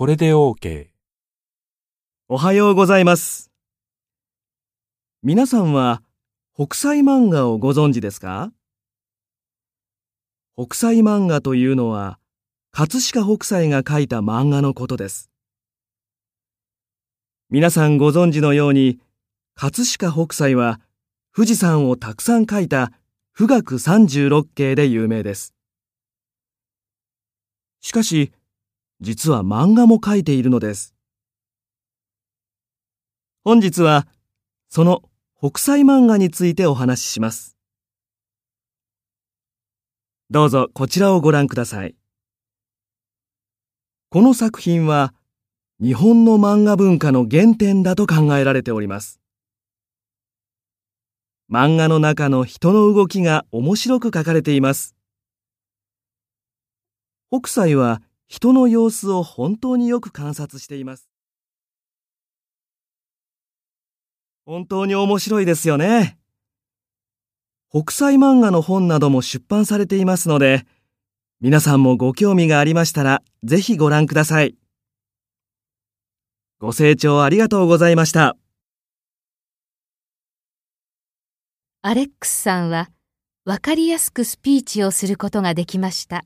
これで OK。おはようございます。皆さんは北斎漫画をご存知ですか？北斎漫画というのは葛飾北斎が描いた漫画のことです。皆さんご存知のように葛飾北斎は富士山をたくさん描いた富岳三十六景で有名です。しかし、実は漫画も描いているのです。本日は、その北斎漫画についてお話しします。どうぞこちらをご覧ください。この作品は、日本の漫画文化の原点だと考えられております。漫画の中の人の動きが面白く描かれています。北斎は人の様子を本当によく観察しています。本当に面白いですよね。北斎漫画の本なども出版されていますので、皆さんもご興味がありましたら、ぜひご覧ください。ご清聴ありがとうございました。アレックスさんは分かりやすくスピーチをすることができました。